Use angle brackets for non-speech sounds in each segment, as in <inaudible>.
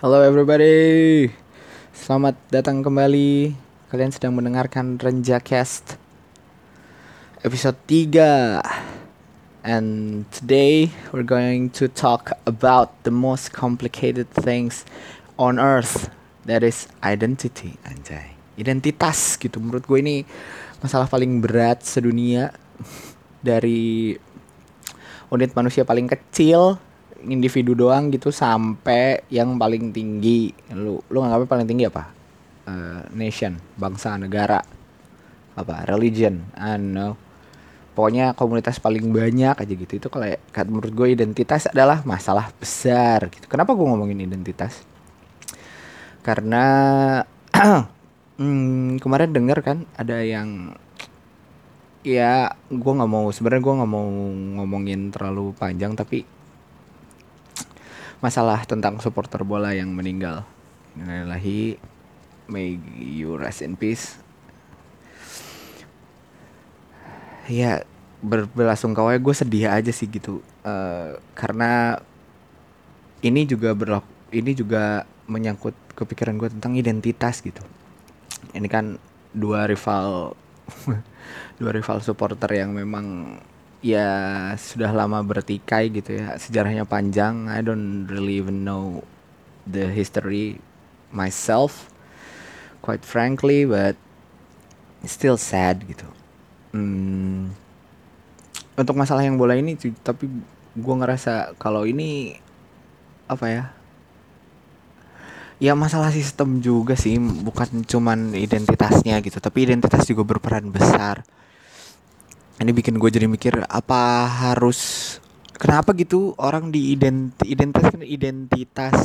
Halo everybody. Selamat datang kembali. Kalian sedang mendengarkan Renjacast Episode 3 And today we're going to talk about the most complicated things on earth. That is identity Anjay. Identitas gitu. Menurut gue ini masalah paling berat sedunia. Dari unit manusia paling kecil individu doang gitu sampai yang paling tinggi. Lu lu nganggapnya paling tinggi apa? Uh, nation bangsa negara. Apa? Religion. I don't pokoknya komunitas paling banyak aja gitu. Itu kalau menurut gue identitas adalah masalah besar gitu. Kenapa gue ngomongin identitas? Karena <clears throat> hmm, kemarin denger kan ada yang ya gue nggak mau sebenarnya gue nggak mau ngomongin terlalu panjang tapi masalah tentang supporter bola yang meninggal. Innalillahi may you rest in peace. Ya berbelasungkawa gue sedih aja sih gitu uh, karena ini juga berlaku ini juga menyangkut kepikiran gue tentang identitas gitu. Ini kan dua rival <laughs> dua rival supporter yang memang ya sudah lama bertikai gitu ya. Sejarahnya panjang. I don't really even know the history myself quite frankly but still sad gitu. Hmm, untuk masalah yang bola ini tapi gue ngerasa kalau ini apa ya ya masalah sistem juga sih bukan cuman identitasnya gitu tapi identitas juga berperan besar ini bikin gue jadi mikir apa harus kenapa gitu orang di ident identitas identitas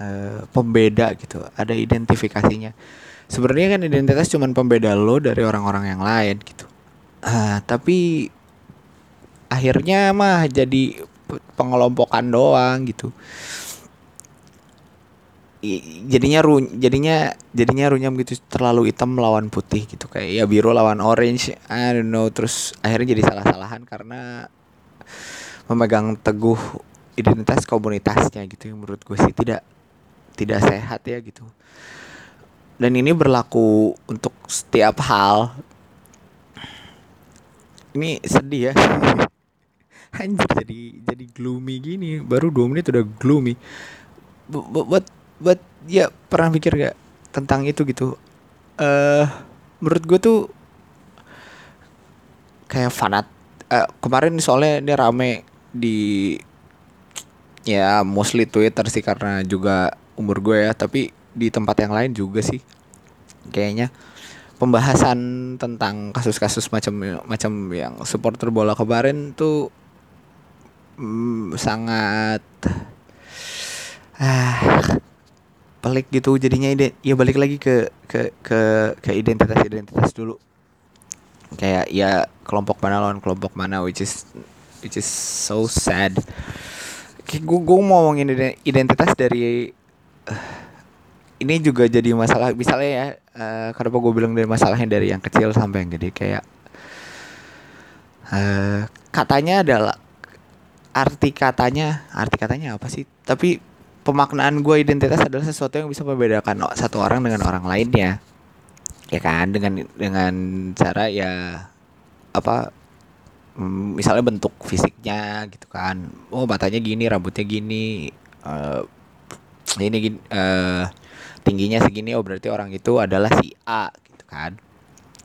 uh, pembeda gitu ada identifikasinya. Sebenarnya kan identitas cuma pembeda lo dari orang-orang yang lain gitu. Uh, tapi akhirnya mah jadi pengelompokan doang gitu jadinya ru jadinya jadinya runyam gitu terlalu hitam lawan putih gitu. Kayak ya biru lawan orange I don't know. Terus akhirnya jadi salah-salahan karena memegang teguh identitas komunitasnya gitu yang menurut gue sih tidak tidak sehat ya gitu. Dan ini berlaku untuk setiap hal. Ini sedih ya. <laughs> Anjir jadi jadi gloomy gini. Baru dua menit udah gloomy. Buat buat ya pernah mikir gak tentang itu gitu? Eh uh, menurut gue tuh kayak fanat uh, kemarin soalnya ini rame di ya mostly Twitter sih karena juga umur gue ya tapi di tempat yang lain juga sih. Kayaknya pembahasan tentang kasus-kasus macam macam yang supporter bola kemarin tuh mm, sangat ah pelik gitu jadinya ide ya balik lagi ke ke ke ke identitas identitas dulu. Kayak ya kelompok mana lawan kelompok mana which is which is so sad. Kayak gue gue mau ngomongin identitas dari uh, ini juga jadi masalah misalnya ya uh, kenapa gue bilang dari masalahnya dari yang kecil sampai yang gede kayak uh, katanya adalah arti katanya arti katanya apa sih? Tapi pemaknaan gue identitas adalah sesuatu yang bisa membedakan satu orang dengan orang lainnya. Ya kan? Dengan dengan cara ya apa mm, misalnya bentuk fisiknya gitu kan. Oh matanya gini rambutnya gini uh, ini gini uh, tingginya segini oh berarti orang itu adalah si A gitu kan.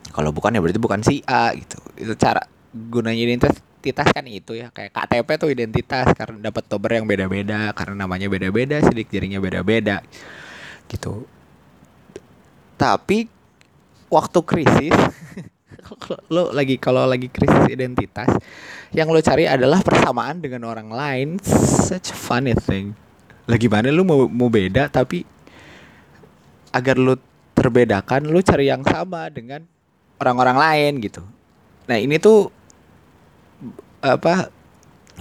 Kalau bukan ya berarti bukan si A gitu. Itu cara gunanya identitas identitas kan itu ya. Kayak KTP tuh identitas karena dapat tober yang beda-beda karena namanya beda-beda sidik jarinya beda-beda gitu. Tapi waktu krisis <laughs> lo lagi kalau lagi krisis identitas yang lo cari adalah persamaan dengan orang lain. Such a funny thing. Lagi mana lo mau mau beda tapi agar lo terbedakan lo cari yang sama dengan orang-orang lain gitu. Nah ini tuh apa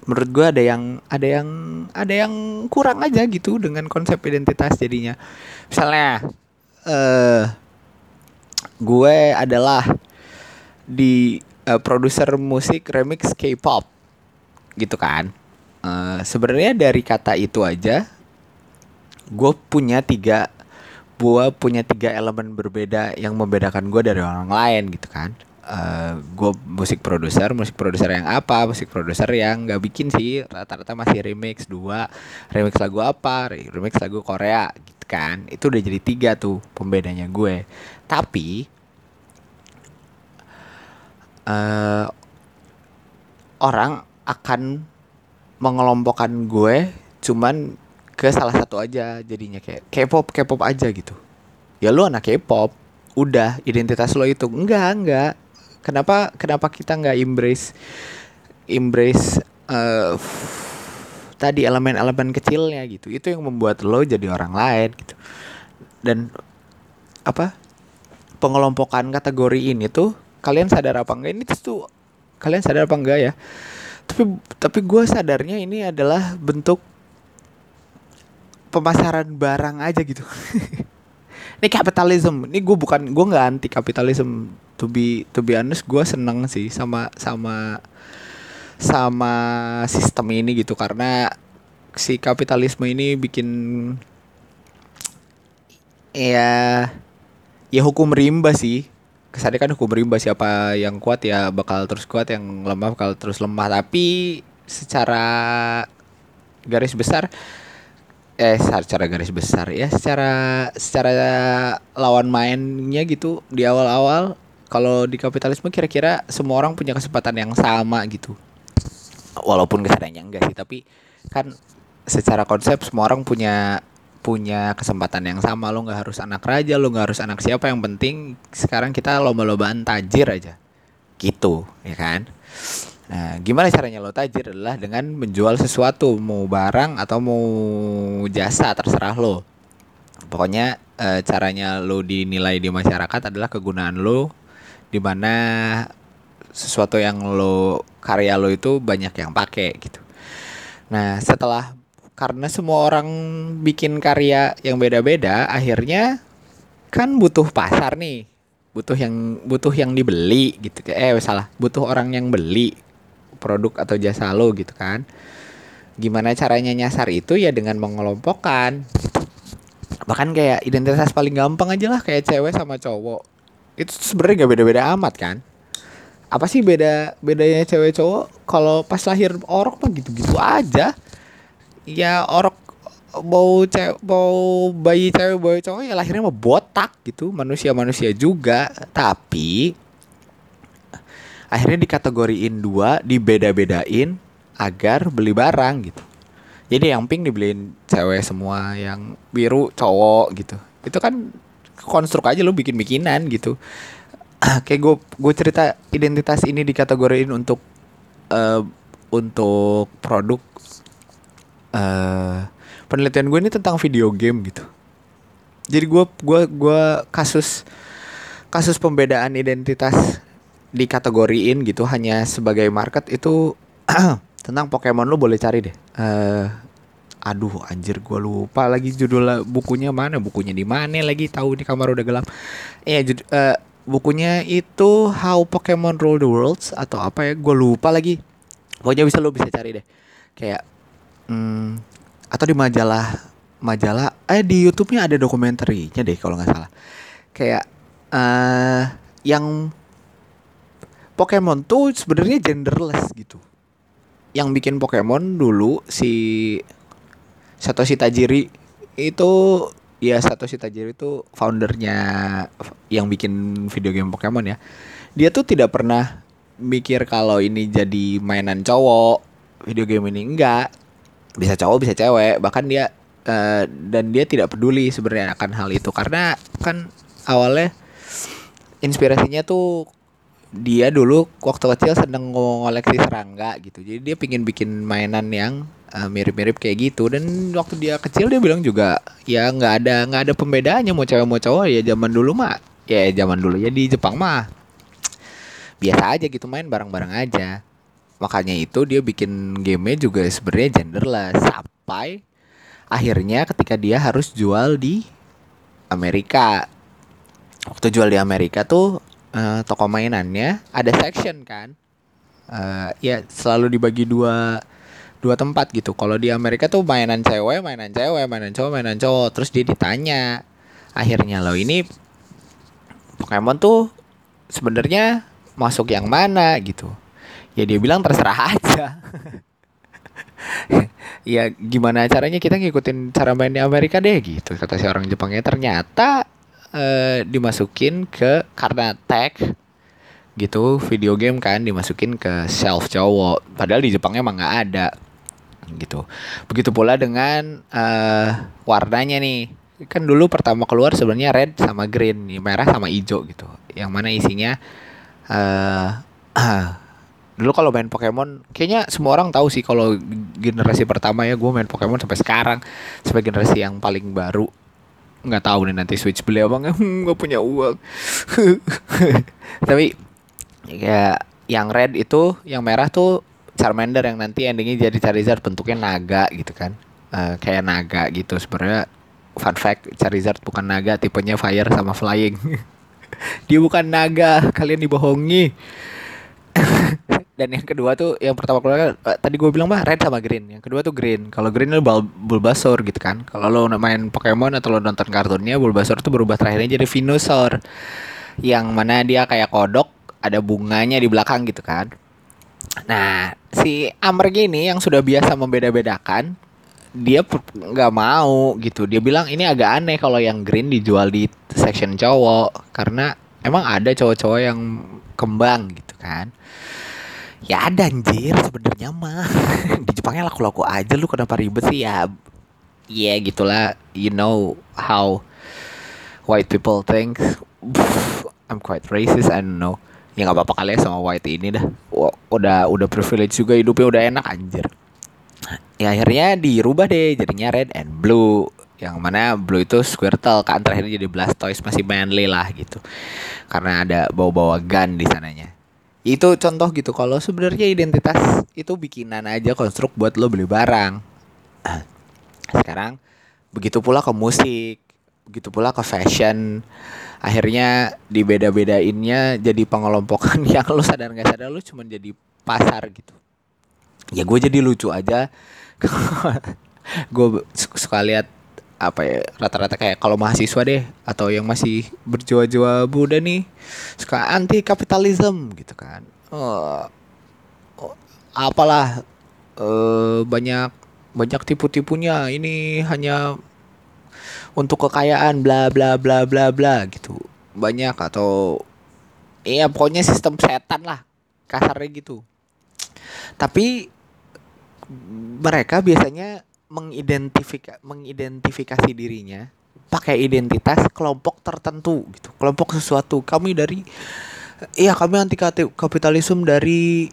menurut gue ada yang ada yang ada yang kurang aja gitu dengan konsep identitas jadinya. Misalnya uh, gue adalah di uh, produser musik remix K-pop gitu kan. Uh, sebenarnya dari kata itu aja gue punya tiga gue punya tiga elemen berbeda yang membedakan gue dari orang lain gitu kan uh, eh, gue musik produser musik produser yang apa musik produser yang nggak bikin sih. Rata-rata masih remix dua remix lagu apa remix lagu Korea gitu kan. Itu udah jadi tiga tuh pembedanya gue. Tapi uh, orang akan mengelompokkan gue cuman ke salah satu aja jadinya kayak K-pop K-pop aja gitu. Ya lu anak K-pop udah identitas lo itu. Enggak enggak kenapa kenapa kita nggak embrace embrace uh, tadi elemen-elemen kecilnya gitu. Itu yang membuat lo jadi orang lain gitu. Dan apa pengelompokan kategori ini tuh kalian sadar apa enggak? Ini tuh kalian sadar apa enggak ya? Tapi tapi gue sadarnya ini adalah bentuk pemasaran barang aja gitu <laughs> ini kapitalisme ini gue bukan gue nggak anti kapitalisme to be to be honest gue seneng sih sama sama sama sistem ini gitu. Karena si kapitalisme ini bikin ya ya hukum rimba sih. Kesannya kan hukum rimba. Siapa yang kuat ya bakal terus kuat yang lemah bakal terus lemah. Tapi secara garis besar eh secara garis besar ya secara secara lawan mainnya gitu di awal-awal kalau di kapitalisme kira-kira semua orang punya kesempatan yang sama gitu. Walaupun kesannya enggak sih tapi kan secara konsep semua orang punya punya kesempatan yang sama. Lo nggak harus anak raja lo nggak harus anak siapa yang penting sekarang kita lomba-lombaan tajir aja. Gitu ya kan nah gimana caranya lo tajir adalah dengan menjual sesuatu mau barang atau mau jasa terserah lo. Pokoknya e, caranya lo dinilai di masyarakat adalah kegunaan lo di mana sesuatu yang lo karya lo itu banyak yang pakai gitu. Nah setelah karena semua orang bikin karya yang beda-beda akhirnya kan butuh pasar nih. Butuh yang butuh yang dibeli gitu. Eh salah butuh orang yang beli produk atau jasa lo gitu kan. Gimana caranya nyasar itu ya dengan mengelompokkan. Bahkan kayak identitas paling gampang aja lah kayak cewek sama cowok. Itu sebenarnya gak beda-beda amat kan. Apa sih beda bedanya cewek cowok? Kalau pas lahir orok mah gitu-gitu aja. Ya orok bau cewek bau bayi cewek bayi cowok ya lahirnya mau botak gitu. Manusia manusia juga. Tapi akhirnya dikategoriin dua dibeda-bedain agar beli barang gitu. Jadi yang pink dibeliin cewek semua yang biru cowok gitu. Itu kan konstruk aja lu bikin bikinan gitu. <clears throat> Kayak gue gue cerita identitas ini dikategoriin untuk uh, untuk produk uh, penelitian gue ini tentang video game gitu. Jadi gue gua gua kasus kasus pembedaan identitas dikategoriin gitu hanya sebagai market itu <clears throat> tentang Pokemon. Lu boleh cari deh. Uh, aduh anjir gue lupa lagi judul bukunya mana? Bukunya di mana lagi? Tahu di kamar udah gelap. Iya jud, uh, bukunya itu How Pokemon Rule the Worlds atau apa ya? Gue lupa lagi. Pokoknya bisa lo bisa cari deh. Kayak hmm, atau di majalah majalah eh di YouTube-nya ada dokumenterinya deh kalau nggak salah. Kayak uh, yang Pokemon tuh sebenarnya genderless gitu yang bikin Pokemon dulu si Satoshi Tajiri itu ya Satoshi Tajiri itu foundernya yang bikin video game Pokemon ya. Dia tuh tidak pernah mikir kalau ini jadi mainan cowok. Video game ini enggak. Bisa cowok, bisa cewek. Bahkan dia uh, dan dia tidak peduli sebenarnya akan hal itu karena kan awalnya inspirasinya tuh dia dulu waktu kecil sedang ngoleksi serangga gitu. Jadi dia pingin bikin mainan yang mirip mirip-mirip kayak gitu. Dan waktu dia kecil dia bilang juga ya nggak ada nggak ada pembedaannya mau cewek mau cowok. Ya zaman dulu mah ya zaman dulu ya di Jepang mah biasa aja gitu main bareng-bareng aja. Makanya itu dia bikin game juga sebenarnya genderless. Sampai akhirnya ketika dia harus jual di Amerika. Waktu jual di Amerika tuh uh, toko mainannya ada section kan? Uh, ya selalu dibagi dua dua tempat gitu. Kalau di Amerika tuh mainan cewek mainan cewek mainan cowok mainan cowok. Terus dia ditanya. Akhirnya lo ini Pokemon tuh sebenarnya masuk yang mana? gitu. Ya dia bilang terserah aja. <laughs> Ya gimana caranya kita ngikutin cara main di Amerika deh gitu kata si orang Jepangnya. Ternyata eh, dimasukin ke karena tag gitu video game kan dimasukin ke shelf cowok. Padahal di Jepang emang nggak ada gitu. Begitu pula dengan uh, warnanya nih. Kan dulu pertama keluar sebenarnya red sama green nih merah sama hijau gitu. Yang mana isinya uh, <clears throat> dulu kalau main Pokemon kayaknya semua orang tahu sih kalau generasi pertama ya gue main Pokemon sampai sekarang sebagai generasi yang paling baru nggak tahu nih nanti Switch beli apa nggak. <laughs> Nggak punya uang. <laughs> Tapi ya yang red itu yang merah tuh Charmander yang nanti endingnya jadi Charizard bentuknya naga gitu kan. Uh, kayak naga gitu. Sebenarnya fun fact Charizard bukan naga tipenya fire sama flying. <laughs> Dia bukan naga kalian dibohongi dan yang kedua tuh yang pertama keluar uh, tadi gue bilang mah red sama green. Yang kedua tuh green. Kalau green Bul Bulbasaur gitu kan. Kalau lo main Pokemon atau lo nonton kartunnya Bulbasaur tuh berubah terakhirnya jadi Venusaur. Yang mana dia kayak kodok ada bunganya di belakang gitu kan. Nah si Amr gini yang sudah biasa membeda-bedakan dia nggak mau gitu. Dia bilang ini agak aneh kalau yang green dijual di section cowok karena emang ada cowok-cowok yang kembang gitu kan ya ada anjir sebenarnya mah. <laughs> Di Jepangnya laku-laku aja lu kenapa ribet sih? Ya ya yeah, gitulah you know how white people think. <sighs> I'm quite racist I don't know. Ya nggak apa-apa kali ya sama white ini dah. Udah udah privilege juga hidupnya udah enak anjir. Ya akhirnya dirubah deh jadinya red and blue. Yang mana blue itu Squirtle kan terakhirnya jadi Blastoise masih manly lah gitu. Karena ada bawa-bawa gun di sananya itu contoh gitu kalau sebenarnya identitas itu bikinan aja konstruk buat lo beli barang. Sekarang begitu pula ke musik begitu pula ke fashion. Akhirnya dibeda-bedainnya jadi pengelompokan <laughs> yang lo sadar nggak sadar lo cuma jadi pasar gitu. Ya gue jadi lucu aja. <laughs> Gue suka lihat apa ya rata-rata kayak kalau mahasiswa deh atau yang masih berjiwa-jiwa Buddha nih suka anti kapitalisme gitu kan. Oh, oh apalah uh, banyak banyak tipu-tipunya. Ini hanya untuk kekayaan bla bla bla bla bla gitu. Banyak atau iya pokoknya sistem setan lah kasarnya gitu. Tapi mereka biasanya mengidentifika mengidentifikasi dirinya pakai identitas kelompok tertentu gitu kelompok sesuatu. Kami dari iya kami anti kapitalisme dari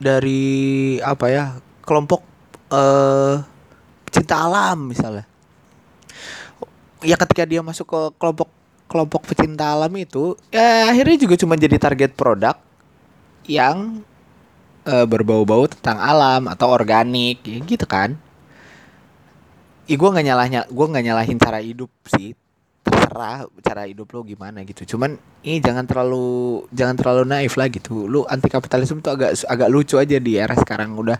dari apa ya kelompok uh, cinta alam misalnya. Ya ketika dia masuk ke kelompok kelompok pecinta alam itu ya akhirnya juga cuma jadi target produk yang uh, berbau-bau tentang alam atau organik ya gitu kan Ih gue nggak nyalahnya, gue nggak nyalahin cara hidup sih. Terserah cara hidup lo gimana gitu. Cuman ini jangan terlalu jangan terlalu naif lah gitu. Lu anti kapitalisme tuh agak agak lucu aja di era sekarang udah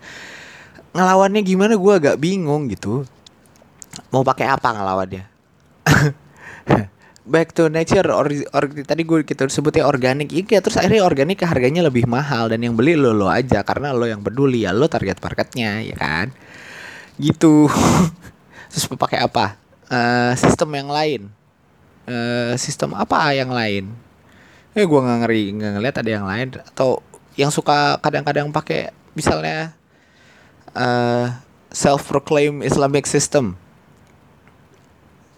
ngelawannya gimana gue agak bingung gitu. Mau pakai apa ngelawannya? <laughs> back to nature or, or tadi gue kita sebutnya organik iya terus akhirnya organik harganya lebih mahal dan yang beli lo lo aja karena lo yang peduli ya lo target marketnya ya kan gitu <laughs> terus pakai apa? Uh, sistem yang lain. Uh, sistem apa yang lain? Eh gue nggak ngeri nggak ngeliat ada yang lain. Atau yang suka kadang-kadang pakai misalnya uh, self proclaim Islamic system.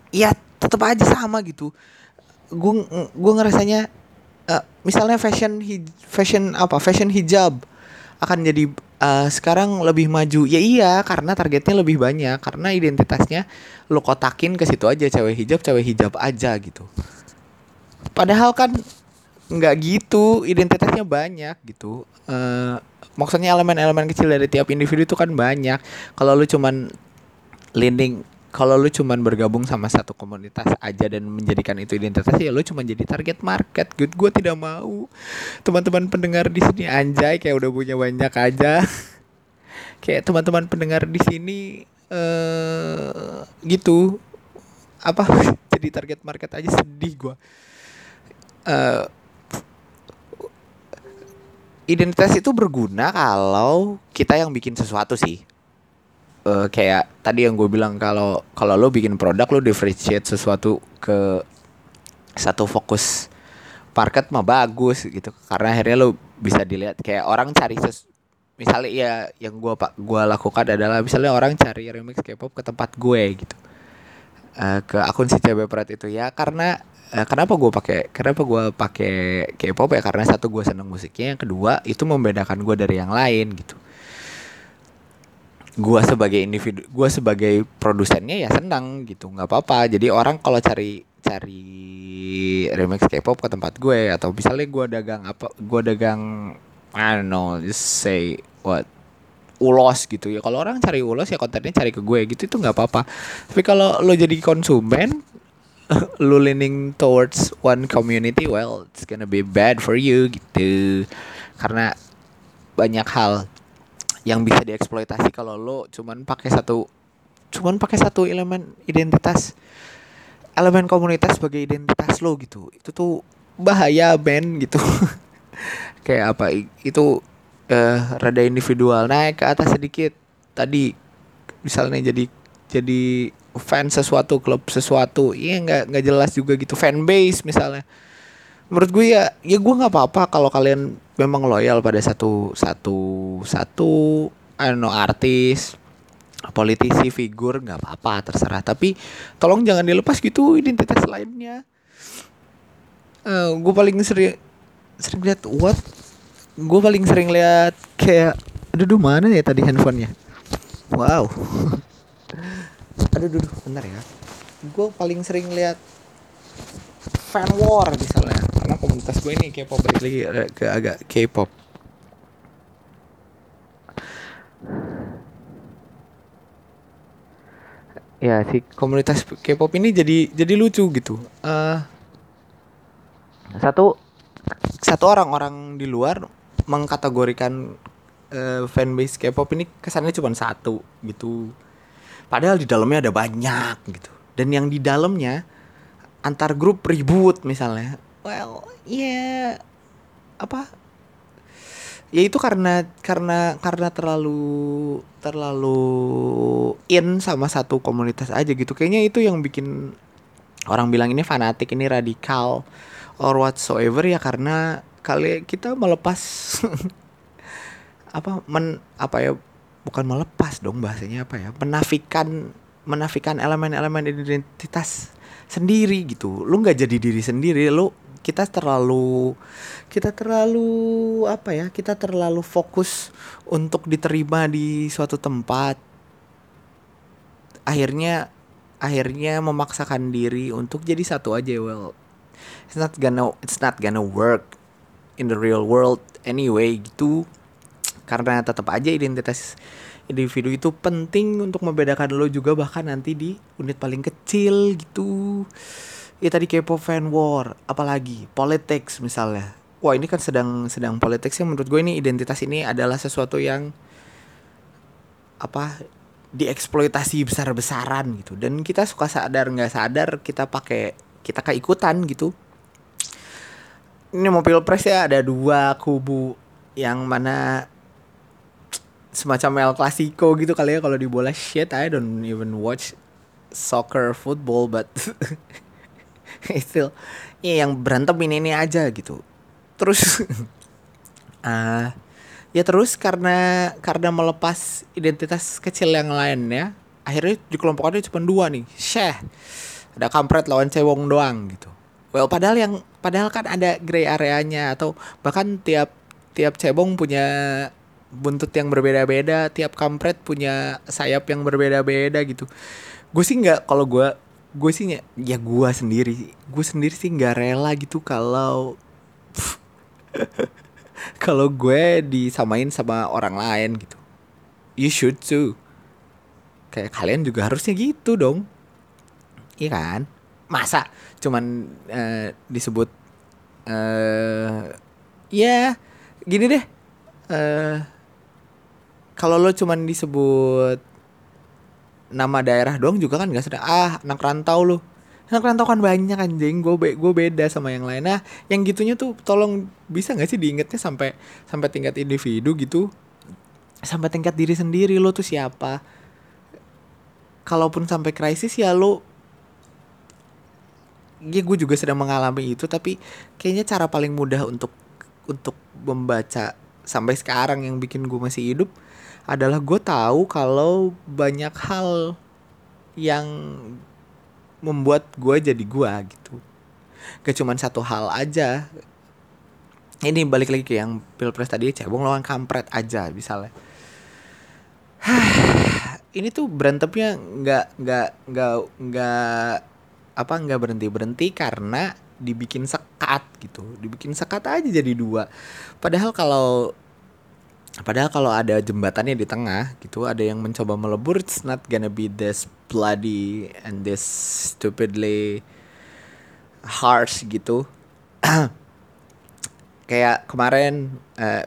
Ya tetap aja sama gitu. Gue gue ngerasanya uh, misalnya fashion fashion apa? Fashion hijab akan jadi uh, sekarang lebih maju. Ya iya karena targetnya lebih banyak. Karena identitasnya lo kotakin ke situ aja cewek hijab cewek hijab aja gitu. Padahal kan nggak gitu identitasnya banyak gitu. Uh, maksudnya elemen-elemen kecil dari tiap individu itu kan banyak. Kalau lu cuman lending kalau lu cuman bergabung sama satu komunitas aja dan menjadikan itu identitas ya lu cuma jadi target market. Good gue tidak mau. Teman-teman pendengar di sini anjay kayak udah punya banyak aja. <laughs> Kayak teman-teman pendengar di sini eh gitu. Apa? <laughs> Jadi target market aja sedih gua. Eh identitas itu berguna kalau kita yang bikin sesuatu sih Eh kayak tadi yang gue bilang kalau kalau lo bikin produk lo differentiate sesuatu ke satu fokus market mah bagus gitu. Karena akhirnya lo bisa dilihat kayak orang cari ses misalnya ya yang gua pak gua lakukan adalah misalnya orang cari remix K-pop ke tempat gue gitu. Eh, ke akun si CB Prat itu. Ya karena eh, kenapa gue pakai kenapa gua pakai K-pop ya? Karena satu gue seneng musiknya. Yang kedua itu membedakan gue dari yang lain gitu gua sebagai individu gua sebagai produsennya ya senang gitu nggak apa-apa. Jadi orang kalau cari cari remix K-pop ke tempat gue atau misalnya gua dagang apa gua dagang I don't know just say what ulos gitu ya. Kalau orang cari ulos ya kontennya cari ke gue gitu itu nggak apa-apa. Tapi kalau lo jadi konsumen <laughs> lo leaning towards one community well it's gonna be bad for you gitu. Karena banyak hal yang bisa dieksploitasi kalau lo cuman pakai satu cuman pakai satu elemen identitas elemen komunitas sebagai identitas lo gitu. Itu tuh bahaya Ben gitu. <laughs> Kayak apa? Itu eh rada individual. Naik ke atas sedikit. Tadi misalnya jadi jadi fan sesuatu klub sesuatu. Iya nggak nggak jelas juga gitu. Fan base misalnya. Menurut gue ya ya gue nggak apa-apa kalau kalian memang loyal pada satu satu satu know artis politisi figur nggak apa-apa terserah. Tapi tolong jangan dilepas gitu identitas lainnya. Eh gue paling sering sering lihat what? Gue paling sering lihat kayak aduh duh, mana ya tadi handphonenya? Wow. <laughs> Aduh duh, bentar ya. Gue paling sering lihat fan war misalnya karena komunitas gue ini K-pop balik lagi ke agak K-pop. Ya si komunitas K-pop ini jadi jadi lucu gitu. Eh satu satu orang orang di luar mengkategorikan eh, fanbase K-pop ini kesannya cuma satu gitu. Padahal di dalamnya ada banyak gitu. Dan yang di dalamnya antar grup ribut misalnya. Well ya apa? Ya itu karena karena karena terlalu terlalu in sama satu komunitas aja gitu. Kayaknya itu yang bikin orang bilang ini fanatik ini radikal or whatsoever ya karena kali kita melepas <laughs> apa men apa ya bukan melepas dong bahasanya apa ya menafikan menafikan elemen-elemen identitas sendiri gitu. Lu nggak jadi diri sendiri lu kita terlalu kita terlalu apa ya kita terlalu fokus untuk diterima di suatu tempat. Akhirnya akhirnya memaksakan diri untuk jadi satu aja well it's not gonna it's not gonna work in the real world anyway gitu. Karena tetap aja identitas individu itu penting untuk membedakan lo juga bahkan nanti di unit paling kecil gitu. Ya tadi K-pop fan war apalagi politics misalnya. Wah ini kan sedang sedang politics yang menurut gue ini identitas ini adalah sesuatu yang apa dieksploitasi besar-besaran gitu. Dan kita suka sadar nggak sadar kita pakai kita keikutan gitu. Ini mau pilpres ya ada dua kubu yang mana semacam El Clasico gitu kali ya kalau di bola shit I don't even watch soccer football but <laughs> still ya yang berantem ini ini aja gitu. Terus <laughs> ah ya terus karena karena melepas identitas kecil yang lain ya akhirnya dikelompokkannya cuma dua nih Syeh ada kampret lawan cewong doang gitu. Well padahal yang padahal kan ada gray areanya atau bahkan tiap tiap cebong punya buntut yang berbeda-beda tiap kampret punya sayap yang berbeda-beda gitu. Gue sih nggak kalau gue gue sih nggak- ya gue sendiri gue sendiri sih nggak rela gitu kalau <laughs> kalau gue disamain sama orang lain gitu. You should too. Kayak kalian juga harusnya gitu dong. Iya kan? Masa? Cuman eh, disebut eh ya gini deh. Eh kalau lo cuman disebut nama daerah doang juga kan gak sedang ah anak rantau lo. Anak rantau kan banyak anjing. Gue be gue beda sama yang lain. Nah yang gitunya tuh tolong bisa nggak sih diingetnya sampai sampai tingkat individu gitu? Sampai tingkat diri sendiri lo tuh siapa? Kalaupun sampai krisis ya lo ya gue juga sedang mengalami itu tapi kayaknya cara paling mudah untuk untuk membaca sampai sekarang yang bikin gue masih hidup adalah gue tahu kalau banyak hal yang membuat gue jadi gue gitu. Gak cuma satu hal aja. Ini balik lagi ke yang pilpres tadi cebong lawan kampret aja misalnya. <sighs> Ini tuh berantemnya nggak nggak nggak nggak apa nggak berhenti berhenti karena dibikin sekat gitu. Dibikin sekat aja jadi dua. Padahal kalau Padahal kalau ada jembatannya di tengah gitu, ada yang mencoba melebur, it's not gonna be this bloody and this stupidly harsh gitu. <clears throat> Kayak kemarin uh,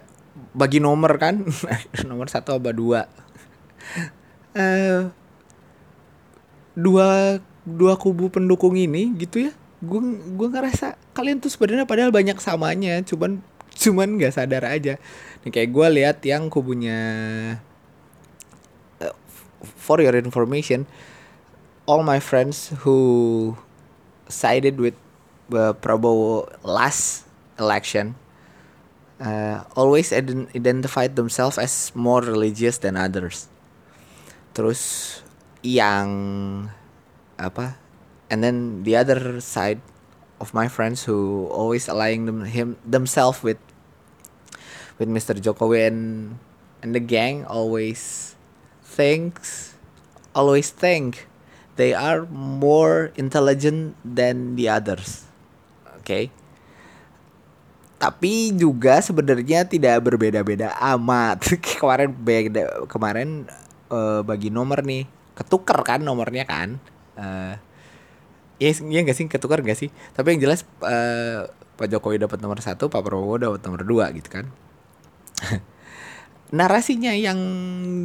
bagi nomor kan, <laughs> nomor satu apa dua, uh, dua dua kubu pendukung ini gitu ya. Gue gue ngerasa kalian tuh sebenarnya padahal banyak samanya, cuman cuman nggak sadar aja nih kayak gue lihat yang kubunya uh, for your information all my friends who sided with uh, Prabowo last election uh, always identified themselves as more religious than others. Terus yang apa and then the other side of my friends who always aligning them him themselves with with Mr. Jokowi and and the gang always thinks always think they are more intelligent than the others. Oke. Okay? Tapi juga sebenarnya tidak berbeda-beda amat. <laughs> kemarin beda kemarin uh, bagi nomor nih. Ketuker kan nomornya kan. Uh, ya ya gak sih ketukar gak sih tapi yang jelas uh, Pak Jokowi dapat nomor satu Pak Prabowo dapat nomor dua gitu kan <laughs> narasinya yang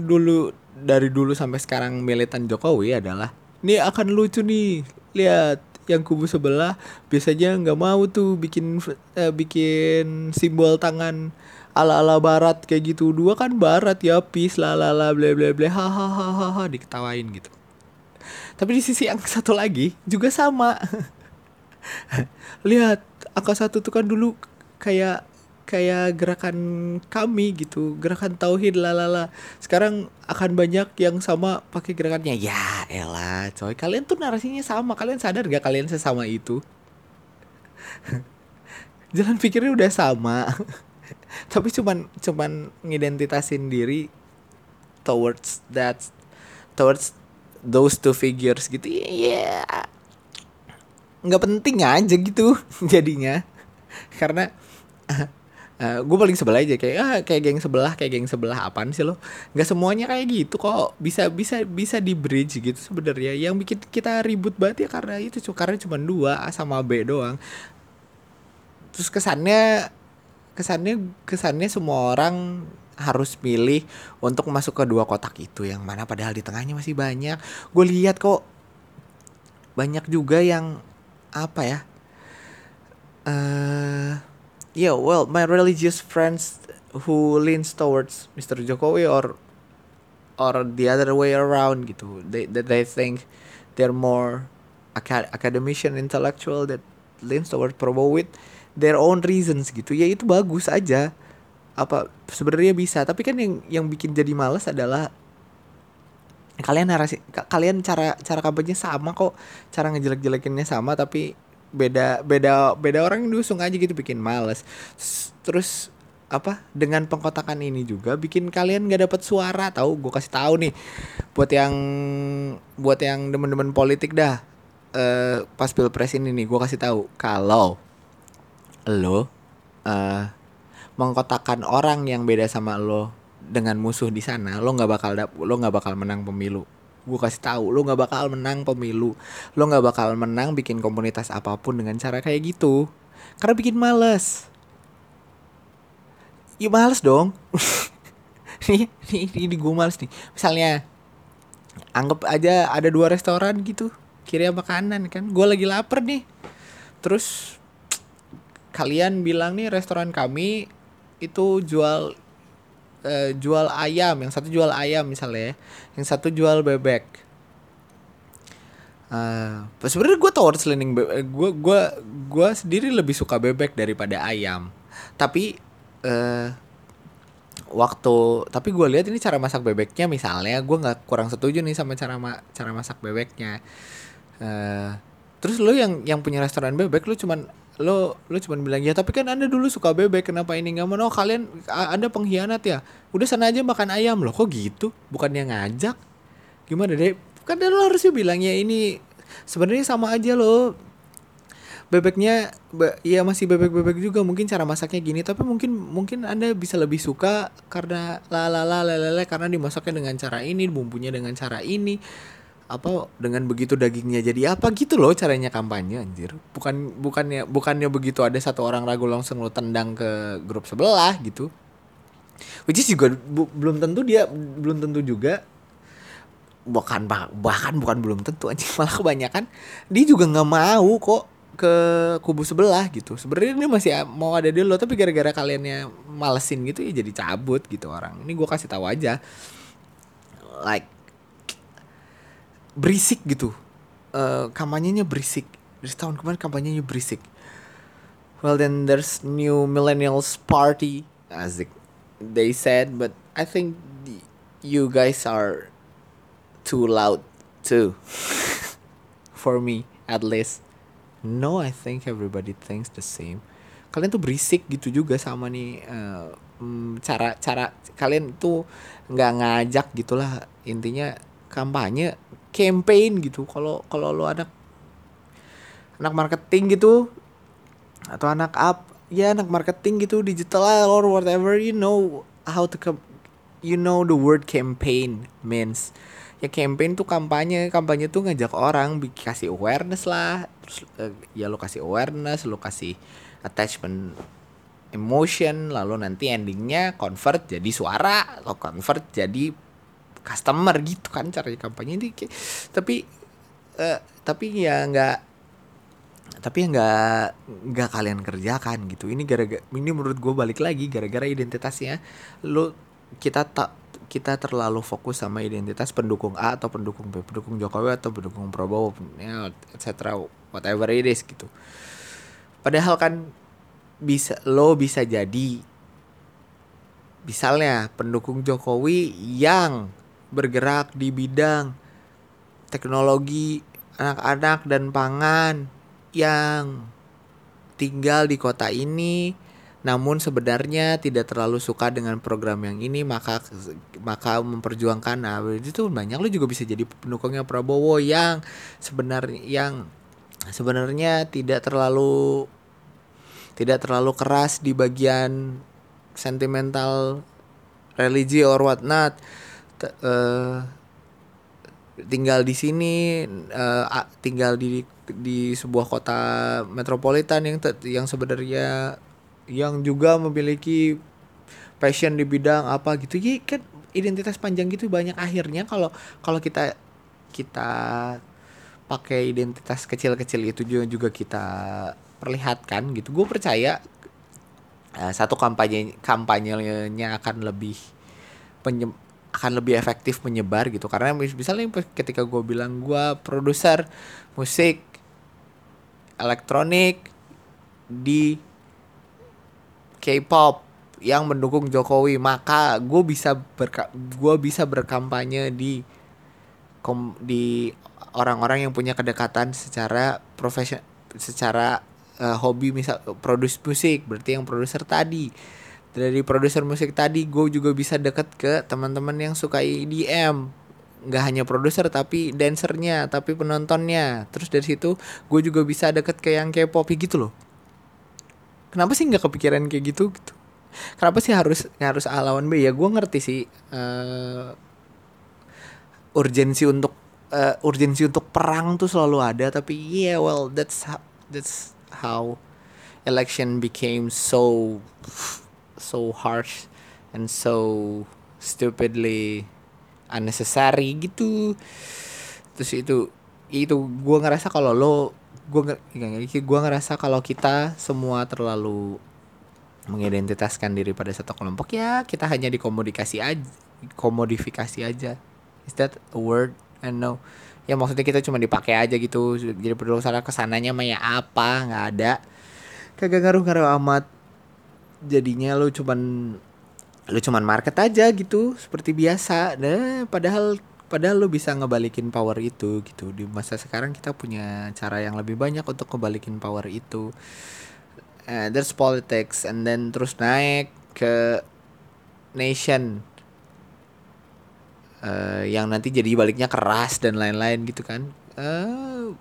dulu dari dulu sampai sekarang militan Jokowi adalah ini akan lucu nih lihat yang kubu sebelah biasanya nggak mau tuh bikin eh, bikin simbol tangan ala ala barat kayak gitu. Dua kan barat ya peace la la la bla bla bla hahaha diketawain gitu. Tapi di sisi yang <laughs> satu lagi juga sama. <laughs> Lihat angka satu tuh kan dulu kayak kayak gerakan kami gitu gerakan tauhid lalala sekarang akan banyak yang sama pakai gerakannya. Ya elah coy. Kalian tuh narasinya sama. Kalian sadar gak kalian sesama itu? <laughs> Jalan pikirnya udah sama. <laughs> Tapi cuman cuman ngidentitasin diri towards that towards those two figures gitu. Ya yeah. nggak penting aja gitu <laughs> jadinya. Karena Uh, eh, gue paling sebelah aja kayak ah kayak geng sebelah kayak geng sebelah apaan sih lo? Nggak semuanya kayak gitu kok. Bisa bisa bisa di bridge gitu sebenarnya. Yang bikin kita ribut banget ya karena itu karena cuma dua A sama B doang. Terus kesannya kesannya kesannya semua orang harus pilih untuk masuk ke dua kotak itu yang mana padahal di tengahnya masih banyak. Gue lihat kok banyak juga yang apa ya eh uh, yeah, well, my religious friends who leans towards Mr. Jokowi or or the other way around gitu. They they, they think they're more acad academician intellectual that leans towards Prabowo with their own reasons gitu. Ya itu bagus aja. Apa sebenarnya bisa, tapi kan yang yang bikin jadi males adalah kalian narasi kalian cara cara kampanye sama kok cara ngejelek-jelekinnya sama tapi beda beda beda orang yang diusung aja gitu bikin males. Terus apa dengan pengkotakan ini juga bikin kalian gak dapat suara tahu gue kasih tahu nih buat yang buat yang demen-demen politik dah uh, pas pilpres ini nih gue kasih tahu kalau lo uh, mengkotakan orang yang beda sama lo dengan musuh di sana lo nggak bakal lo nggak bakal menang pemilu gue kasih tahu lo nggak bakal menang pemilu. Lo nggak bakal menang bikin komunitas apa pun dengan cara kayak gitu. Karena bikin males. Ya males dong. <laughs> Nih nih ini gue males nih. Misalnya anggap aja ada dua restoran gitu kiri apa kanan kan. Gue lagi lapar nih. Terus kalian bilang nih restoran kami itu jual uh, jual ayam yang satu jual ayam misalnya ya. yang satu jual bebek uh, sebenarnya gue selining bebek gue gue gue sendiri lebih suka bebek daripada ayam tapi uh, waktu tapi gue lihat ini cara masak bebeknya misalnya gue nggak kurang setuju nih sama cara ma cara masak bebeknya uh, terus lo yang yang punya restoran bebek lo cuman lo lo cuman bilang ya tapi kan anda dulu suka bebek kenapa ini nggak mau? No, kalian anda pengkhianat ya? Udah sana aja makan ayam lo kok gitu? Bukan yang ngajak. Gimana deh kan lo harusnya bilang ya ini sebenarnya sama aja lo bebeknya be, ya masih bebek-bebek juga mungkin cara masaknya gini tapi mungkin mungkin anda bisa lebih suka karena la la la karena dimasaknya dengan cara ini bumbunya dengan cara ini apa dengan begitu dagingnya jadi apa gitu loh caranya kampanye anjir. Bukan bukannya bukannya begitu ada satu orang ragu langsung lo tendang ke grup sebelah gitu. Which is juga bu, belum tentu dia belum tentu juga bahkan bahkan bukan belum tentu anjing <laughs> malah kebanyakan dia juga nggak mau kok ke kubu sebelah gitu. Sebenarnya ini masih mau ada di lo tapi gara-gara kaliannya malesin gitu ya jadi cabut gitu orang. Ini gue kasih tahu aja. Like berisik gitu. Uh, kampanyenya berisik. Dari tahun kemarin kampanyenya berisik. Well then there's new millennials party. As they said but I think you guys are too loud too. <laughs> For me at least. No, I think everybody thinks the same. Kalian tuh berisik gitu juga sama nih uh, cara cara kalian tuh nggak ngajak gitulah. Intinya kampanye campaign gitu. Kalau kalau lo anak anak marketing gitu atau anak up ya anak marketing gitu digital or whatever you know how to you know the word campaign means ya campaign tuh kampanye kampanye tuh ngajak orang kasih awareness lah terus uh, ya lo kasih awareness lo kasih attachment emotion lalu nanti endingnya convert jadi suara lo convert jadi customer gitu kan cara kampanye ini tapi uh, tapi ya nggak tapi ya nggak nggak kalian kerjakan gitu ini gara-gara ini menurut gue balik lagi gara-gara identitasnya lo kita tak kita terlalu fokus sama identitas pendukung A atau pendukung B, pendukung Jokowi atau pendukung Prabowo, ya, etc. Whatever it is gitu. Padahal kan bisa lo bisa jadi misalnya pendukung Jokowi yang bergerak di bidang teknologi anak-anak dan pangan yang tinggal di kota ini. Namun sebenarnya tidak terlalu suka dengan program yang ini maka maka memperjuangkan. Nah itu banyak lo juga bisa jadi pendukungnya Prabowo yang sebenarnya yang sebenarnya tidak terlalu tidak terlalu keras di bagian sentimental religi or what not uh, tinggal di sini uh, tinggal di di sebuah kota metropolitan yang yang sebenarnya yang juga memiliki passion di bidang apa gitu. Ya kan identitas panjang gitu banyak akhirnya kalau kalau kita kita pakai identitas kecil-kecil itu juga juga kita perlihatkan gitu. Gue percaya uh, satu kampanye kampanyenya akan lebih akan lebih efektif menyebar gitu. Karena misalnya ketika gue bilang gue produser musik elektronik di K-pop yang mendukung Jokowi maka gue bisa berka gue bisa berkampanye di kom di orang-orang yang punya kedekatan secara profesional secara uh, hobi misal produce musik. Berarti yang produser tadi dari produser musik tadi gue juga bisa deket ke teman-teman yang suka EDM nggak hanya produser tapi dancernya tapi penontonnya. Terus dari situ gue juga bisa deket ke yang K-pop gitu loh. Kenapa sih nggak kepikiran kayak gitu gitu? Kenapa sih harus harus A lawan B? Ya gue ngerti sih uh, urgensi untuk uh, urgensi untuk perang tuh selalu ada tapi yeah well that's how, that's how election became so so harsh and so stupidly unnecessary gitu. Terus itu itu gue ngerasa kalau lo gue gue ngerasa kalau kita semua terlalu mengidentitaskan diri pada satu kelompok ya kita hanya dikomodifikasi aja komodifikasi aja. Is that a word? I know. Ya maksudnya kita cuma dipakai aja gitu jadi perlu salah ke sananya mah ya apa nggak ada. Kagak ngaruh-ngaruh amat jadinya lu cuman lu cuman market aja gitu seperti biasa. Nah padahal padahal lu bisa ngebalikin power itu gitu. Di masa sekarang kita punya cara yang lebih banyak untuk ngebalikin power itu. Uh, there's politics and then terus naik ke nation. Uh, yang nanti jadi baliknya keras dan lain-lain gitu kan. Uh,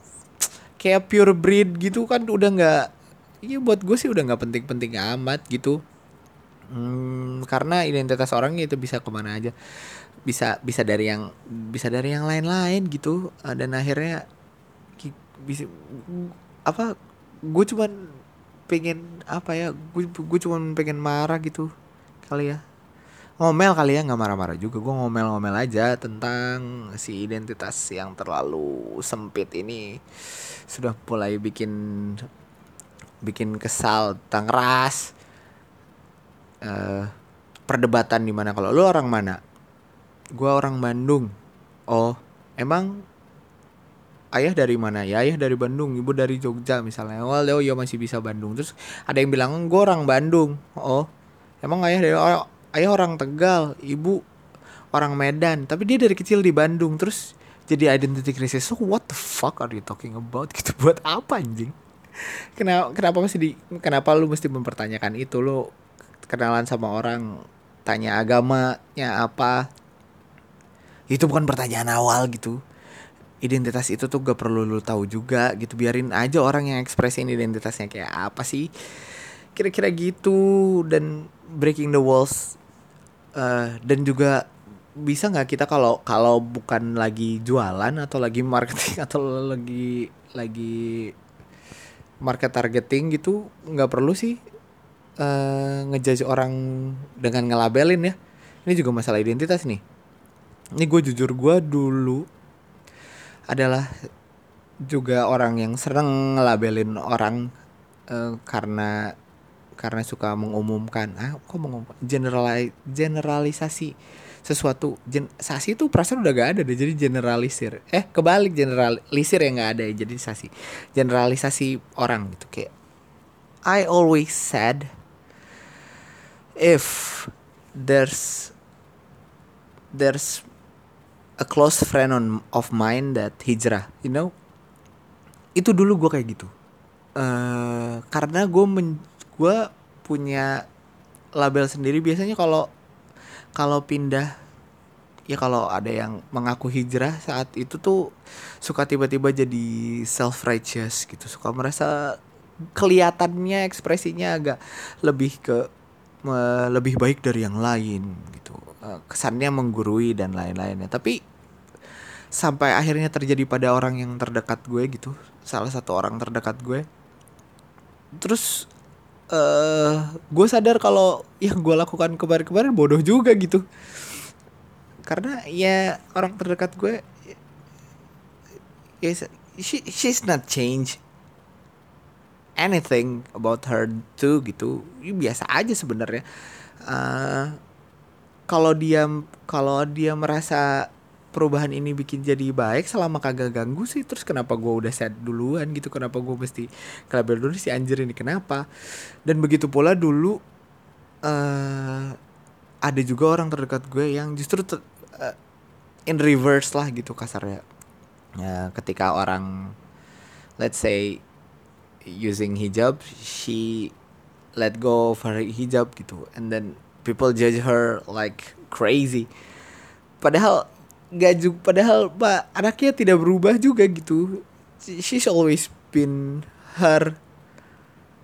kayak pure breed gitu kan udah nggak Iya buat gue sih udah nggak penting-penting amat gitu. Hmm, karena identitas orang itu bisa ke mana aja, bisa bisa dari yang bisa dari yang lain-lain gitu. Uh, dan akhirnya bisa apa gue cuman pengen apa ya gue gue cuman pengen marah gitu kali ya. Ngomel kali ya nggak marah-marah juga. Gue ngomel-ngomel aja tentang si identitas yang terlalu sempit ini. Sudah mulai bikin bikin kesal tentang ras uh, perdebatan di mana. Kalau lu orang mana? Gue orang Bandung. Oh emang ayah dari mana ya? Ayah dari Bandung ibu dari Jogja misalnya. Well oh ya masih bisa Bandung. Terus ada yang bilang gue orang Bandung. Oh emang ayah dari ayah orang Tegal ibu orang Medan. Tapi dia dari kecil di Bandung. Terus jadi identity crisis. So what the fuck are you talking about? <laughs> Gitu buat apa anjing kenapa kenapa masih di kenapa lu mesti mempertanyakan itu? Lu kenalan sama orang tanya agamanya apa? Itu bukan pertanyaan awal gitu. Identitas itu tuh gak perlu lu tahu juga gitu. Biarin aja orang yang ekspresiin identitasnya kayak apa sih. Kira-kira gitu. Dan breaking the walls uh, dan juga bisa nggak kita kalau kalau bukan lagi jualan atau lagi marketing <laughs> atau lagi lagi market targeting gitu nggak perlu sih uh, ngejudge orang dengan ngelabelin ya. Ini juga masalah identitas nih. Ini gue jujur gue dulu adalah juga orang yang sering ngelabelin orang uh, karena karena suka mengumumkan. Ah kok mengumumkan generali generalisasi sesuatu gen sasi itu perasaan udah gak ada deh jadi generalisir. Eh kebalik generalisir yang gak ada ya jadi sasi generalisasi orang gitu kayak I always said if there's there's a close friend on of mine that hijrah you know? Itu dulu gue kayak gitu. Uh, karena gue gue punya label sendiri biasanya kalau kalau pindah ya kalau ada yang mengaku hijrah saat itu tuh suka tiba-tiba jadi self righteous gitu. Suka merasa kelihatannya ekspresinya agak lebih ke lebih baik dari yang lain gitu. Uh, kesannya menggurui dan lain-lainnya. Tapi sampai akhirnya terjadi pada orang yang terdekat gue gitu salah satu orang terdekat gue. Terus uh, gue sadar kalau yang gue lakukan kemarin-kemarin bodoh juga gitu. Karena ya orang terdekat gue ya she, she's not change anything about her too gitu. Ya, biasa aja sebenarnya. Uh, kalau dia kalau dia merasa perubahan ini bikin jadi baik selama kagak ganggu sih. Terus kenapa gue udah set duluan gitu? Kenapa gue mesti kelabel dulu si anjir ini kenapa? Dan begitu pula dulu uh, ada juga orang terdekat gue yang justru ter, uh, in reverse lah gitu kasarnya. Ya, ketika orang let's say using hijab she let go of her hijab gitu. And then people judge her like crazy. Padahal gak juga padahal pak anaknya tidak berubah juga gitu. She's always been her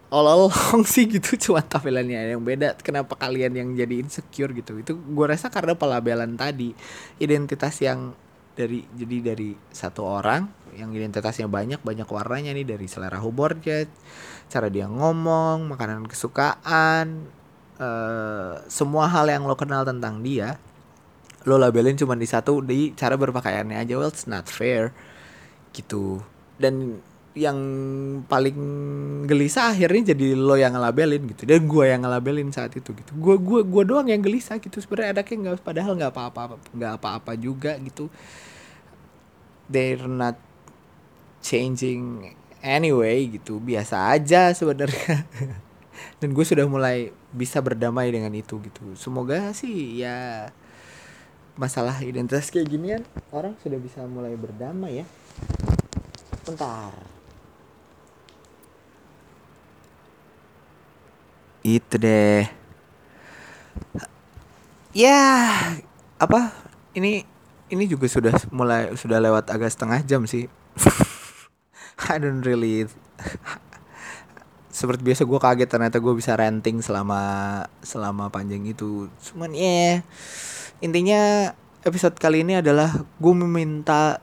all along <laughs> sih gitu. Cuma tampilannya yang beda kenapa kalian yang jadi insecure gitu. Itu gue rasa karena pelabelan tadi. Identitas yang dari jadi dari satu orang yang identitasnya banyak banyak warnanya nih. Dari selera humornya cara dia ngomong makanan kesukaan uh, semua hal yang lo kenal tentang dia lo labelin cuma di satu di cara berpakaiannya aja. Well it's not fair gitu. Dan yang paling gelisah akhirnya jadi lo yang ngelabelin gitu. Dan gue yang ngelabelin saat itu gitu. Gue gua gua doang yang gelisah gitu. Sebenarnya ada kayak nggak padahal nggak apa-apa nggak apa-apa juga gitu. They're not changing anyway gitu. Biasa aja sebenarnya. <laughs> Dan gue sudah mulai bisa berdamai dengan itu gitu. Semoga sih ya masalah identitas kayak ginian orang sudah bisa mulai berdamai ya. Bentar. Itu deh. Ya apa? Ini ini juga sudah mulai sudah lewat agak setengah jam sih. <laughs> I don't really seperti biasa gue kaget ternyata gue bisa ranting selama selama panjang itu. Cuman ya. yeah, intinya episode kali ini adalah gue meminta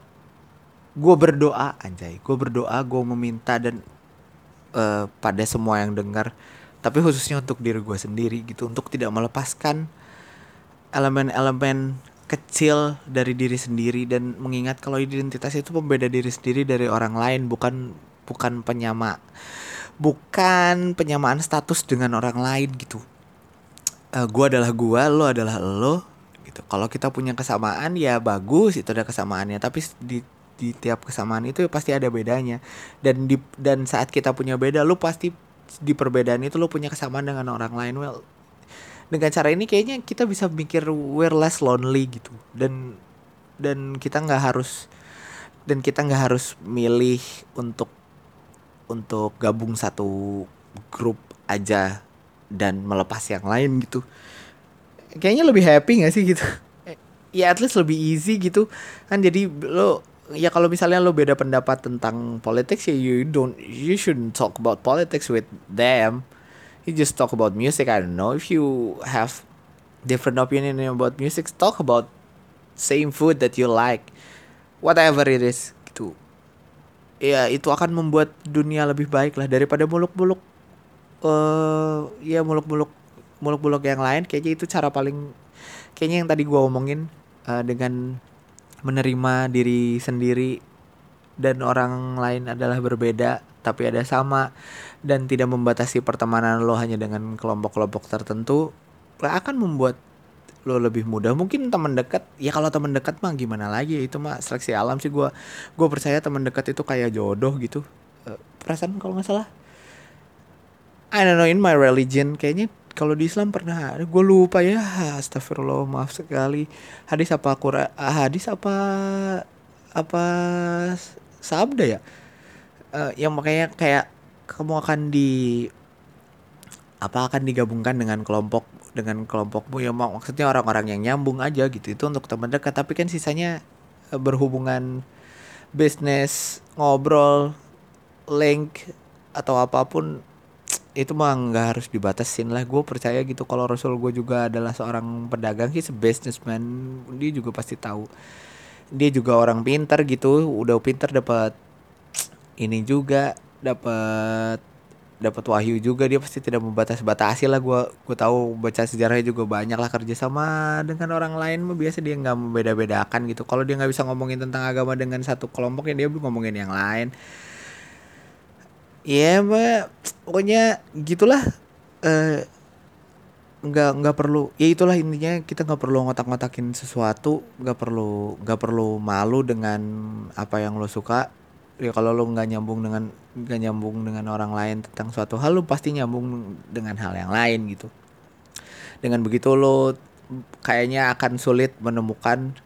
gue berdoa anjay. Gue berdoa gue meminta dan uh, pada semua yang dengar tapi khususnya untuk diri gue sendiri gitu untuk tidak melepaskan elemen-elemen kecil dari diri sendiri dan mengingat kalau identitas itu pembeda diri sendiri dari orang lain bukan bukan penyama bukan penyamaan status dengan orang lain gitu. Uh, eh, gue adalah gue lo adalah lo gitu. Kalau kita punya kesamaan ya bagus itu ada kesamaannya. Tapi di di tiap kesamaan itu pasti ada bedanya. Dan di dan saat kita punya beda lu pasti di perbedaan itu lu punya kesamaan dengan orang lain. Well dengan cara ini kayaknya kita bisa mikir we're less lonely gitu. Dan dan kita nggak harus dan kita nggak harus milih untuk untuk gabung satu grup aja dan melepas yang lain gitu kayaknya lebih happy gak sih gitu? Ya at least lebih easy gitu. Kan jadi lo ya kalau misalnya lo beda pendapat tentang politics ya you don't you shouldn't talk about politics with them. You just talk about music. I don't know if you have different opinion about music talk about same food that you like. Whatever it is gitu. Ya itu akan membuat dunia lebih baik lah daripada muluk-muluk uh, ya muluk-muluk muluk-muluk yang lain kayaknya itu cara paling kayaknya yang tadi gua omongin uh, dengan menerima diri sendiri dan orang lain adalah berbeda tapi ada sama dan tidak membatasi pertemanan lo hanya dengan kelompok-kelompok tertentu akan membuat lo lebih mudah. Mungkin teman dekat ya kalau teman dekat mah gimana lagi itu mah seleksi alam sih gue gue percaya teman dekat itu kayak jodoh gitu. Uh, perasaan kalau nggak salah? I don't know in my religion kayaknya kalau di Islam pernah gue lupa ya. Astagfirullah maaf sekali. Hadis apa Quran ah, hadis apa apa sabda ya? Uh, yang makanya kayak kamu akan di apa akan digabungkan dengan kelompok dengan kelompokmu ya maksudnya orang-orang yang nyambung aja gitu itu untuk teman dekat. Tapi kan sisanya uh, berhubungan bisnis ngobrol link atau apa pun itu mah nggak harus dibatasin lah. Gue percaya gitu kalau Rasul gue juga adalah seorang pedagang. Sih businessman. Dia juga pasti tahu. Dia juga orang pintar gitu. Udah pintar dapat ini juga dapat dapat wahyu juga. Dia pasti tidak membatas batasi lah. Gue gue tahu baca sejarahnya juga banyak lah kerja sama dengan orang lain mah. Biasa dia nggak membeda bedakan gitu. Kalau dia nggak bisa ngomongin tentang agama dengan satu kelompok ya dia ngomongin yang lain ya mbak. Pokoknya gitulah eh nggak nggak perlu ya itulah intinya kita nggak perlu ngotak-ngotakin sesuatu nggak perlu nggak perlu malu dengan apa yang lo suka. Ya kalau lo nggak nyambung dengan nggak nyambung dengan orang lain tentang suatu hal lo pasti nyambung dengan hal yang lain gitu. Dengan begitu lo kayaknya akan sulit menemukan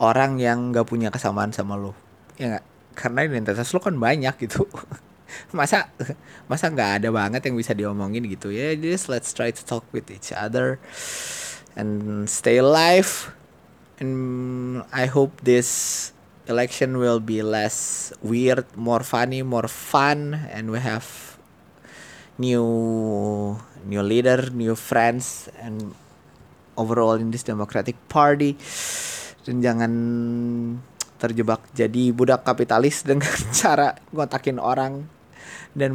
orang yang nggak punya kesamaan sama lo. Ya nggak? Karena identitas lo kan banyak gitu <laughs> masa masa nggak ada banget yang bisa diomongin gitu? Ya just let's try to talk with each other and stay alive. And I hope this election will be less weird more funny more fun. And we have new new leader new friends. And overall in this democratic party. Dan jangan terjebak jadi budak kapitalis <laughs> dengan cara ngotakin orang dan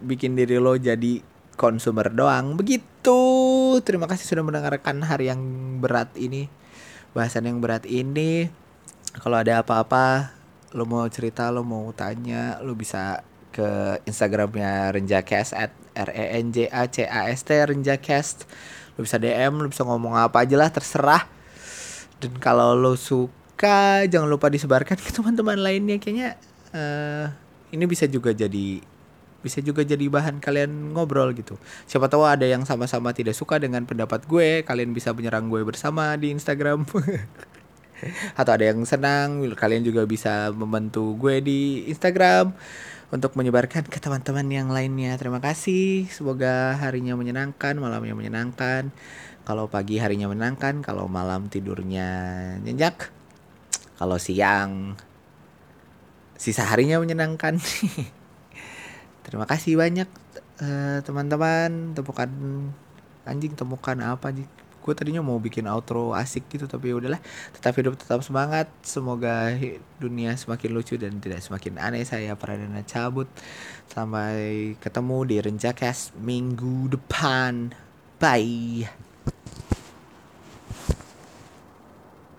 bikin diri lo jadi konsumer doang. Begitu. Terima kasih sudah mendengarkan hari yang berat ini. bahasan yang berat ini. Kalau ada apa-apa, lo mau cerita, lo mau tanya, lo bisa ke Instagramnya Renjacast at R E N J A C A S T Renjacast. Lo bisa DM, lo bisa ngomong apa aja lah, terserah. Dan kalau lo suka, jangan lupa disebarkan ke teman-teman lainnya. Kayaknya uh, ini bisa juga jadi bisa juga jadi bahan kalian ngobrol gitu. Siapa tahu ada yang sama-sama tidak suka dengan pendapat gue, kalian bisa menyerang gue bersama di Instagram. <laughs> Atau ada yang senang, kalian juga bisa membantu gue di Instagram untuk menyebarkan ke teman-teman yang lainnya. Terima kasih. Semoga harinya menyenangkan, malamnya menyenangkan. Kalau pagi harinya menyenangkan, kalau malam tidurnya nyenyak. Kalau siang sisa harinya menyenangkan. <laughs> Terima kasih banyak uh, teman-teman. Temukan anjing temukan apa nih? Gue tadinya mau bikin outro asik gitu tapi ya udahlah. Tetap hidup, tetap semangat. Semoga dunia semakin lucu dan tidak semakin aneh. Saya Pradana cabut. Sampai ketemu di Renjakas minggu depan. Bye.